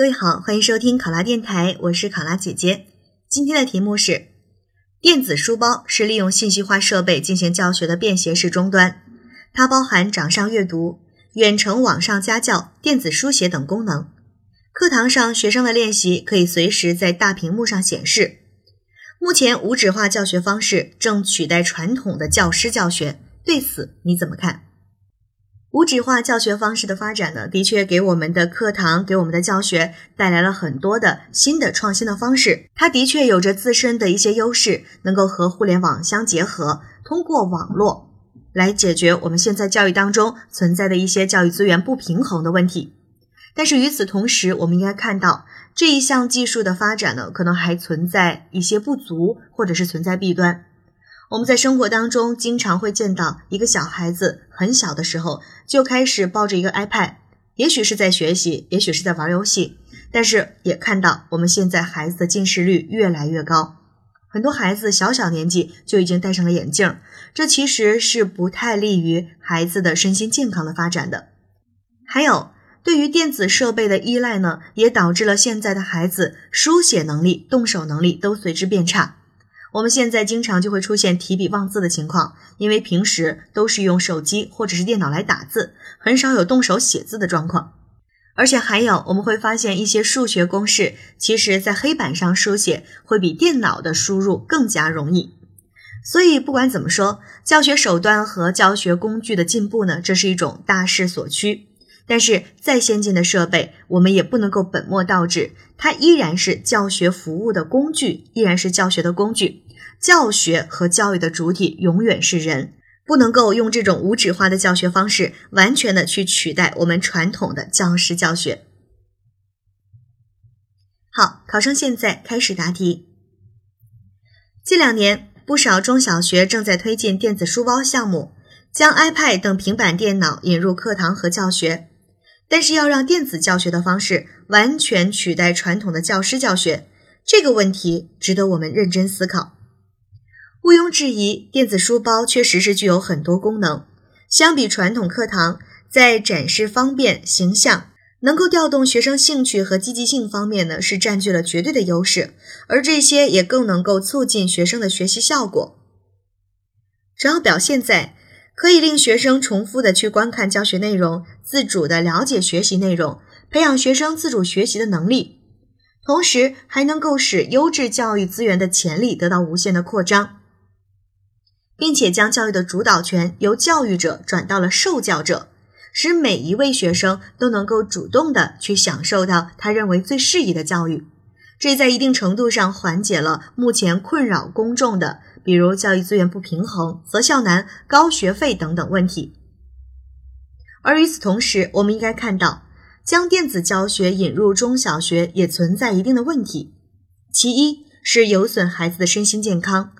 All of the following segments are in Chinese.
各位好，欢迎收听考拉电台，我是考拉姐姐。今天的题目是：电子书包是利用信息化设备进行教学的便携式终端，它包含掌上阅读、远程网上家教、电子书写等功能。课堂上学生的练习可以随时在大屏幕上显示。目前无纸化教学方式正取代传统的教师教学，对此你怎么看？无纸化教学方式的发展呢，的确给我们的课堂、给我们的教学带来了很多的新的创新的方式。它的确有着自身的一些优势，能够和互联网相结合，通过网络来解决我们现在教育当中存在的一些教育资源不平衡的问题。但是与此同时，我们应该看到这一项技术的发展呢，可能还存在一些不足，或者是存在弊端。我们在生活当中经常会见到一个小孩子很小的时候就开始抱着一个 iPad，也许是在学习，也许是在玩游戏，但是也看到我们现在孩子的近视率越来越高，很多孩子小小年纪就已经戴上了眼镜，这其实是不太利于孩子的身心健康的发展的。还有，对于电子设备的依赖呢，也导致了现在的孩子书写能力、动手能力都随之变差。我们现在经常就会出现提笔忘字的情况，因为平时都是用手机或者是电脑来打字，很少有动手写字的状况。而且还有，我们会发现一些数学公式，其实在黑板上书写会比电脑的输入更加容易。所以不管怎么说，教学手段和教学工具的进步呢，这是一种大势所趋。但是再先进的设备，我们也不能够本末倒置，它依然是教学服务的工具，依然是教学的工具。教学和教育的主体永远是人，不能够用这种无纸化的教学方式完全的去取代我们传统的教师教学。好，考生现在开始答题。近两年，不少中小学正在推进电子书包项目，将 iPad 等平板电脑引入课堂和教学。但是要让电子教学的方式完全取代传统的教师教学，这个问题值得我们认真思考。毋庸置疑，电子书包确实是具有很多功能，相比传统课堂，在展示方便、形象、能够调动学生兴趣和积极性方面呢，是占据了绝对的优势。而这些也更能够促进学生的学习效果。只要表现在。可以令学生重复的去观看教学内容，自主的了解学习内容，培养学生自主学习的能力，同时还能够使优质教育资源的潜力得到无限的扩张，并且将教育的主导权由教育者转到了受教者，使每一位学生都能够主动的去享受到他认为最适宜的教育。这在一定程度上缓解了目前困扰公众的。比如教育资源不平衡、择校难、高学费等等问题。而与此同时，我们应该看到，将电子教学引入中小学也存在一定的问题。其一是有损孩子的身心健康。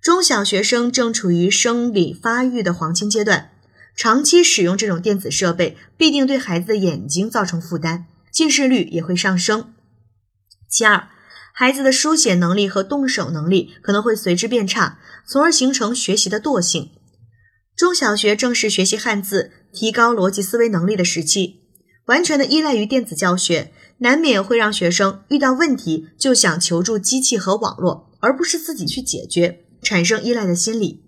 中小学生正处于生理发育的黄金阶段，长期使用这种电子设备，必定对孩子的眼睛造成负担，近视率也会上升。其二。孩子的书写能力和动手能力可能会随之变差，从而形成学习的惰性。中小学正是学习汉字、提高逻辑思维能力的时期，完全的依赖于电子教学，难免会让学生遇到问题就想求助机器和网络，而不是自己去解决，产生依赖的心理。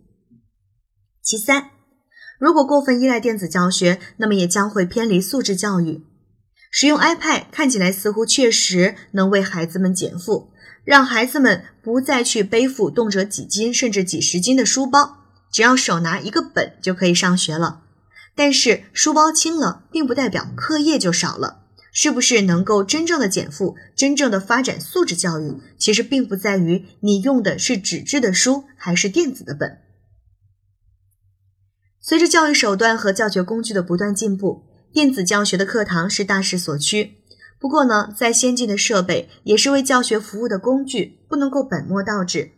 其三，如果过分依赖电子教学，那么也将会偏离素质教育。使用 iPad 看起来似乎确实能为孩子们减负，让孩子们不再去背负动辄几斤甚至几十斤的书包，只要手拿一个本就可以上学了。但是书包轻了，并不代表课业就少了。是不是能够真正的减负，真正的发展素质教育，其实并不在于你用的是纸质的书还是电子的本。随着教育手段和教学工具的不断进步。电子教学的课堂是大势所趋，不过呢，再先进的设备也是为教学服务的工具，不能够本末倒置。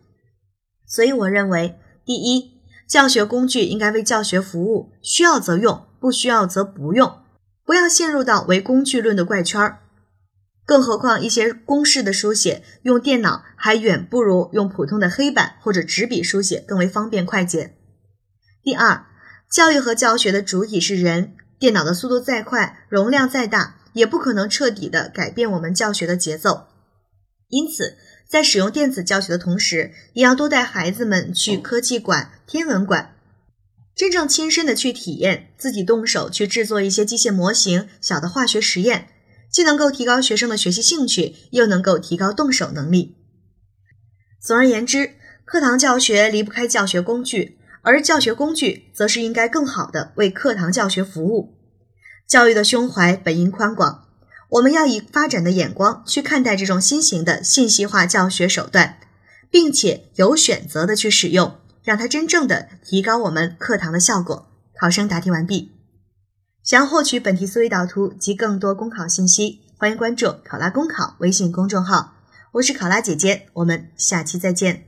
所以我认为，第一，教学工具应该为教学服务，需要则用，不需要则不用，不要陷入到唯工具论的怪圈儿。更何况一些公式的书写，用电脑还远不如用普通的黑板或者纸笔书写更为方便快捷。第二，教育和教学的主体是人。电脑的速度再快，容量再大，也不可能彻底的改变我们教学的节奏。因此，在使用电子教学的同时，也要多带孩子们去科技馆、天文馆，真正亲身的去体验，自己动手去制作一些机械模型、小的化学实验，既能够提高学生的学习兴趣，又能够提高动手能力。总而言之，课堂教学离不开教学工具，而教学工具则是应该更好的为课堂教学服务。教育的胸怀本应宽广。我们要以发展的眼光去看待这种新型的信息化教学手段，并且有选择的去使用，让它真正的提高我们课堂的效果。考生答题完毕。想要获取本题思维导图及更多公考信息，欢迎关注“考拉公考”微信公众号。我是考拉姐姐，我们下期再见。